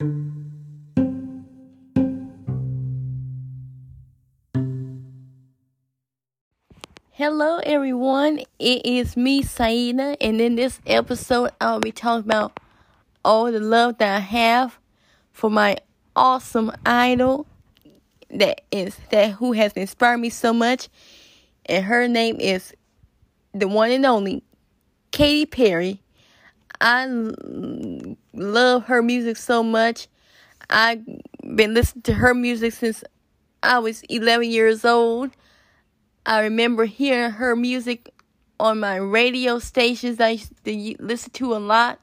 Hello, everyone. It is me, Saina, and in this episode, I'll be talking about all the love that I have for my awesome idol that is that who has inspired me so much, and her name is the one and only Katy Perry. I love her music so much. I've been listening to her music since I was 11 years old. I remember hearing her music on my radio stations I used to listen to a lot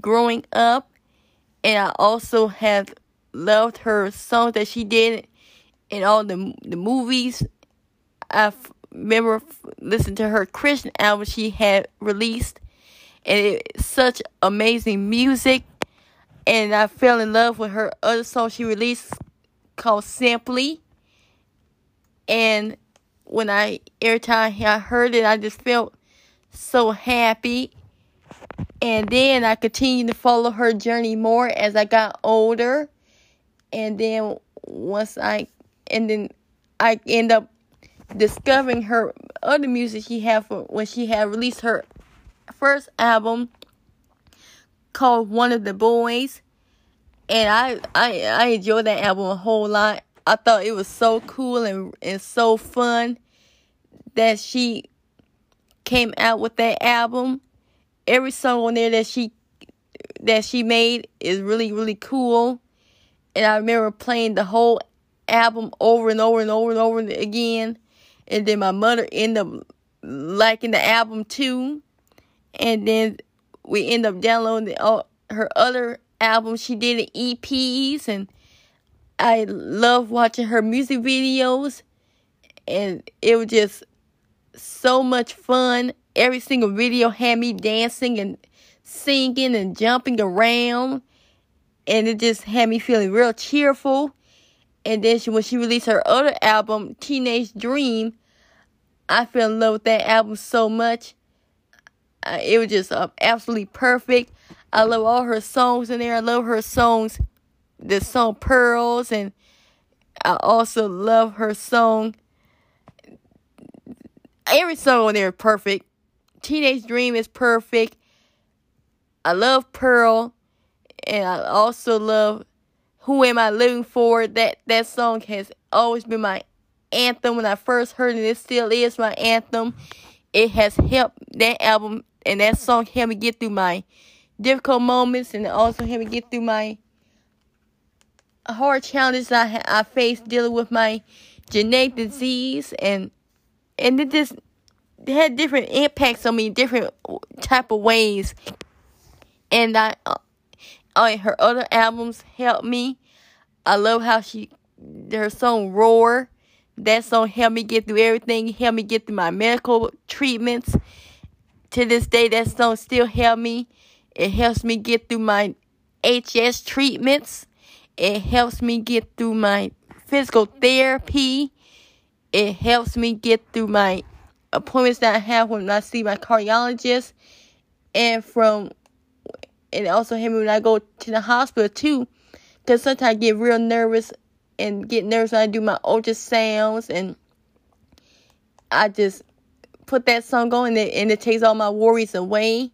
growing up. And I also have loved her songs that she did in all the the movies. I remember listening to her Christian album she had released. And it's such amazing music. And I fell in love with her other song she released called Simple and when I every time I heard it, I just felt so happy. And then I continued to follow her journey more as I got older. And then once I and then I end up discovering her other music she had for when she had released her first album called One of the Boys. And I I I enjoyed that album a whole lot. I thought it was so cool and, and so fun that she came out with that album. Every song on there that she that she made is really really cool. And I remember playing the whole album over and over and over and over again. And then my mother ended up liking the album too. And then we end up downloading all oh, her other albums. She did EPs and I love watching her music videos, and it was just so much fun. Every single video had me dancing and singing and jumping around, and it just had me feeling real cheerful. And then she, when she released her other album, Teenage Dream, I fell in love with that album so much. It was just uh, absolutely perfect. I love all her songs in there. I love her songs the song Pearls, and I also love her song. Every song on there is perfect. Teenage Dream is perfect. I love Pearl, and I also love Who Am I Living For? That that song has always been my anthem when I first heard it. It still is my anthem. It has helped that album and that song helped me get through my difficult moments, and also helped me get through my hard challenges I I faced dealing with my genetic disease and and it just had different impacts on me, different type of ways. And I, uh, her other albums helped me. I love how she, her song "Roar," that song helped me get through everything. Helped me get through my medical treatments. To this day, that song still helped me. It helps me get through my HS treatments. It helps me get through my physical therapy. It helps me get through my appointments that I have when I see my cardiologist. And from it also helps me when I go to the hospital too. Because sometimes I get real nervous and get nervous when I do my ultrasounds and I just put that song on and it, and it takes all my worries away.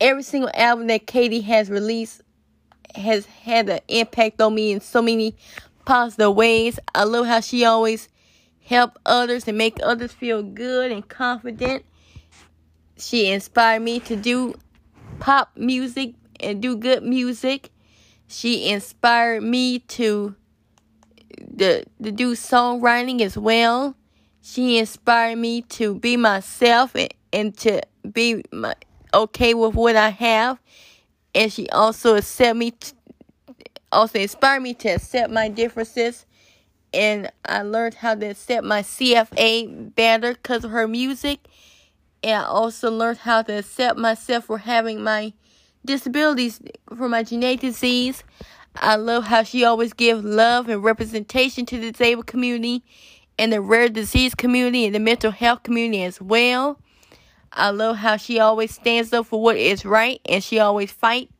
Every single album that Katy has released has had an impact on me in so many positive ways. I love how she always help others and make others feel good and confident. She inspired me to do pop music and do good music. She inspired me to the to do songwriting as well. She inspired me to be myself and, and to be my, okay with what I have. And she also accept me t- also inspired me to accept my differences. And I learned how to accept my CFA better because of her music. And I also learned how to accept myself for having my disabilities for my genetic disease. I love how she always gives love and representation to the disabled community and the rare disease community and the mental health community as well. I love how she always stands up for what is right and she always fight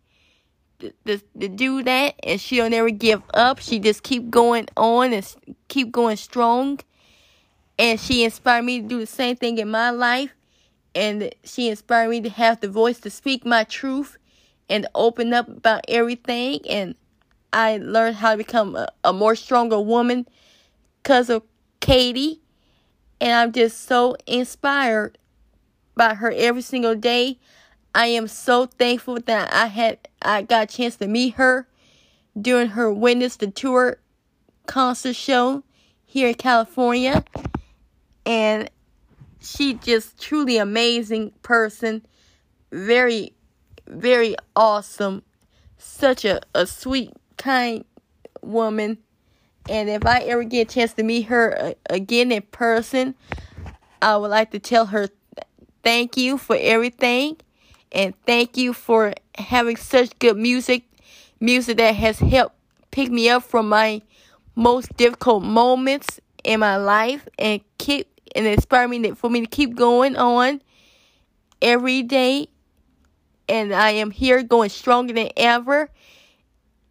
to, to do that, and she'll never give up. She just keep going on and keep going strong. And she inspired me to do the same thing in my life. And she inspired me to have the voice to speak my truth and open up about everything. And I learned how to become a, a more stronger woman because of Katy. And I'm just so inspired by her every single day. I am so thankful that I had I got a chance to meet her during her Witness the Tour concert show here in California. And she just truly amazing person. Very, very awesome. Such a, a sweet, kind woman. And if I ever get a chance to meet her uh, again in person, I would like to tell her thank you for everything. And thank you for having such good music. Music that has helped pick me up from my most difficult moments in my life and keep and inspire me for me to keep going on every day. And I am here going stronger than ever.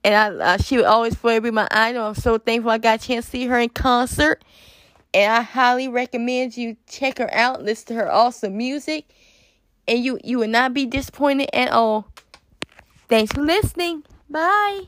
And I, I, she will always forever be my idol. I'm so thankful I got a chance to see her in concert. And I highly recommend you check her out, listen to her awesome music, and you you will not be disappointed at all. Thanks for listening. Bye.